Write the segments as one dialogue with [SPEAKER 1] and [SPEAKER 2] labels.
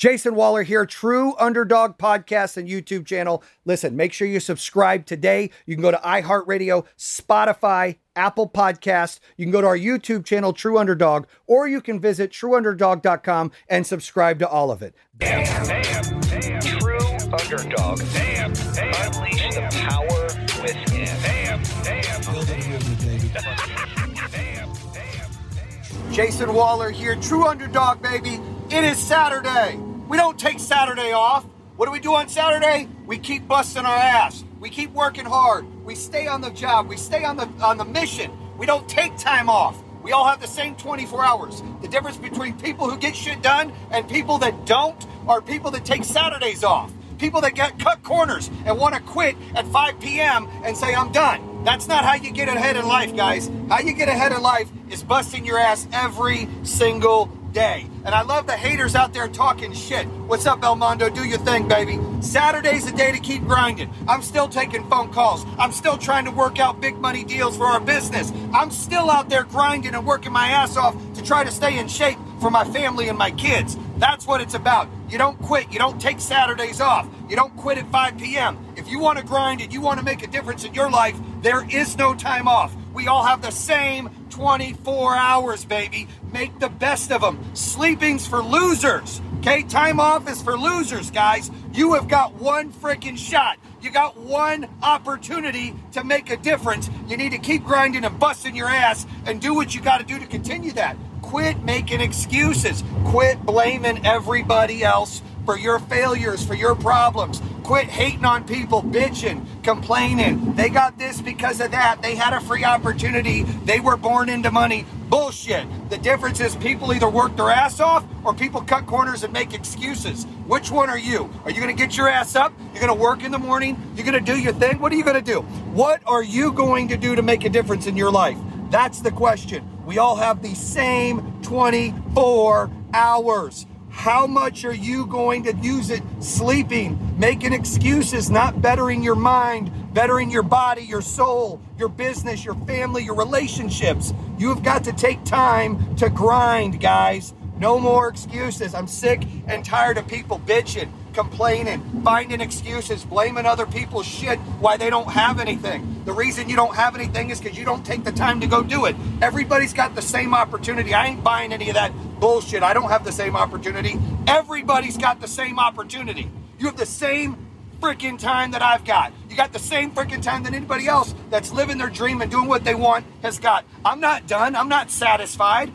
[SPEAKER 1] Jayson Waller here, True Underdog Podcast and YouTube channel. Listen, make sure you subscribe today. You can go to iHeartRadio, Spotify, Apple Podcast. You can go to our YouTube channel, True Underdog, or you can visit trueunderdog.com and subscribe to all of it.
[SPEAKER 2] Damn, damn, damn. True underdog. Damn, damn. Unleash the power within. Damn, damn. damn, damn.
[SPEAKER 1] Jayson Waller here, True Underdog, baby. It is Saturday. We don't take Saturday off. What do we do on Saturday? We keep busting our ass. We keep working hard. We stay on the job. We stay on the on the mission. We don't take time off. We all have the same 24 hours. The difference between people who get shit done and people that don't are people that take Saturdays off. People that get cut corners and want to quit at 5 p.m. and say, I'm done. That's not how you get ahead in life, guys. How you get ahead in life is busting your ass every single day. And I love the haters out there talking shit. What's up, Elmondo? Do your thing, baby. Saturday's the day to keep grinding. I'm still taking phone calls. I'm still trying to work out big money deals for our business. I'm still out there grinding and working my ass off to try to stay in shape for my family and my kids. That's what it's about. You don't quit. You don't take Saturdays off. You don't quit at 5 p.m. If you want to grind and you want to make a difference in your life, there is no time off. We all have the same 24 hours, baby. Make the best of them. Sleeping's for losers. Okay, time off is for losers, guys. You have got one freaking shot. You got one opportunity to make a difference. You need to keep grinding and busting your ass and do what you got to do to continue that. Quit making excuses. Quit blaming everybody else for your failures, for your problems. Quit hating on people, bitching, complaining. They got this because of that. They had a free opportunity. They were born into money. Bullshit. The difference is people either work their ass off or people cut corners and make excuses. Which one are you? Are you going to get your ass up? You're going to work in the morning? You're going to do your thing? What are you going to do? What are you going to do to make a difference in your life? That's the question. We all have the same 24 hours. How much are you going to use it sleeping, making excuses, not bettering your mind, bettering your body, your soul, your business, your family, your relationships? You have got to take time to grind, guys. No more excuses. I'm sick and tired of people bitching, complaining, finding excuses, blaming other people's shit why they don't have anything. The reason you don't have anything is because you don't take the time to go do it. Everybody's got the same opportunity. I ain't buying any of that bullshit. I don't have the same opportunity. Everybody's got the same opportunity. You have the same freaking time that I've got. You got the same freaking time that anybody else that's living their dream and doing what they want has got. I'm not done. I'm not satisfied.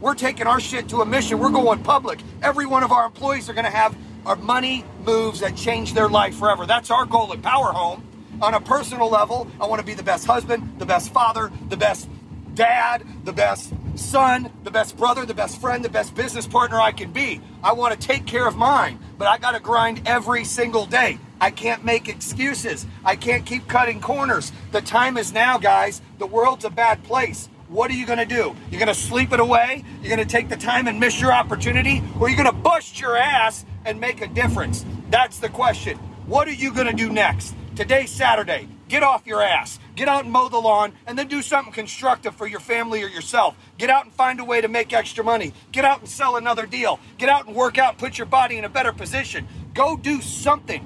[SPEAKER 1] We're taking our shit to a mission. We're going public. Every one of our employees are going to have our money moves that change their life forever. That's our goal at Power Home. On a personal level, I want to be the best husband, the best father, the best dad, the best son, the best brother, the best friend, the best business partner I can be. I want to take care of mine, but I got to grind every single day. I can't make excuses. I can't keep cutting corners. The time is now, guys. The world's a bad place. What are you going to do? You're going to sleep it away? You're going to take the time and miss your opportunity? Or you're going to bust your ass and make a difference? That's the question. What are you going to do next? Today's Saturday. Get off your ass. Get out and mow the lawn and then do something constructive for your family or yourself. Get out and find a way to make extra money. Get out and sell another deal. Get out and work out and put your body in a better position. Go do something.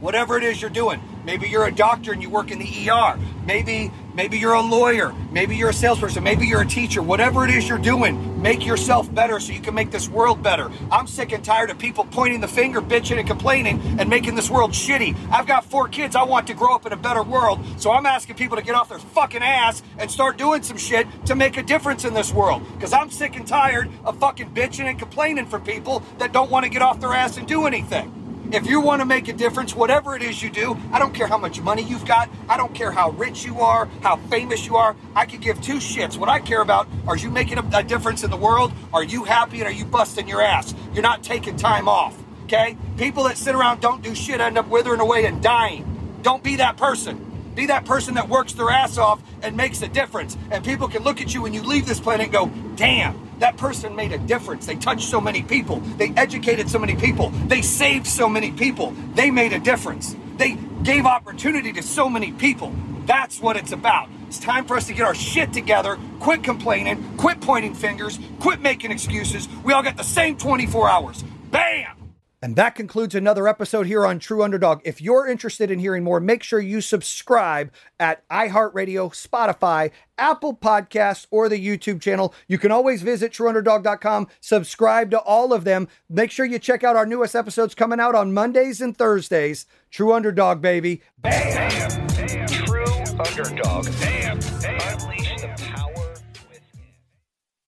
[SPEAKER 1] Whatever it is you're doing. Maybe you're a doctor and you work in the ER. Maybe maybe you're a lawyer. Maybe you're a salesperson. Maybe you're a teacher. Whatever it is you're doing, make yourself better so you can make this world better. I'm sick and tired of people pointing the finger, bitching and complaining and making this world shitty. I've got four kids. I want to grow up in a better world. So I'm asking people to get off their fucking ass and start doing some shit to make a difference in this world. Because I'm sick and tired of fucking bitching and complaining for people that don't want to get off their ass and do anything. If you want to make a difference, whatever it is you do, I don't care how much money you've got. I don't care how rich you are, how famous you are. I could give two shits. What I care about are you making a, a difference in the world? Are you happy and are you busting your ass? You're not taking time off. Okay? People that sit around don't do shit end up withering away and dying. Don't be that person. Be that person that works their ass off and makes a difference. And people can look at you when you leave this planet and go, damn, that person made a difference. They touched so many people. They educated so many people. They saved so many people. They made a difference. They gave opportunity to so many people. That's what it's about. It's time for us to get our shit together, quit complaining, quit pointing fingers, quit making excuses. We all got the same 24 hours. Bam! And that concludes another episode here on True Underdog. If you're interested in hearing more, make sure you subscribe at iHeartRadio, Spotify, Apple Podcasts, or the YouTube channel. You can always visit trueunderdog.com, subscribe to all of them. Make sure you check out our newest episodes coming out on Mondays and Thursdays. True Underdog, baby.
[SPEAKER 2] Bam! True underdog.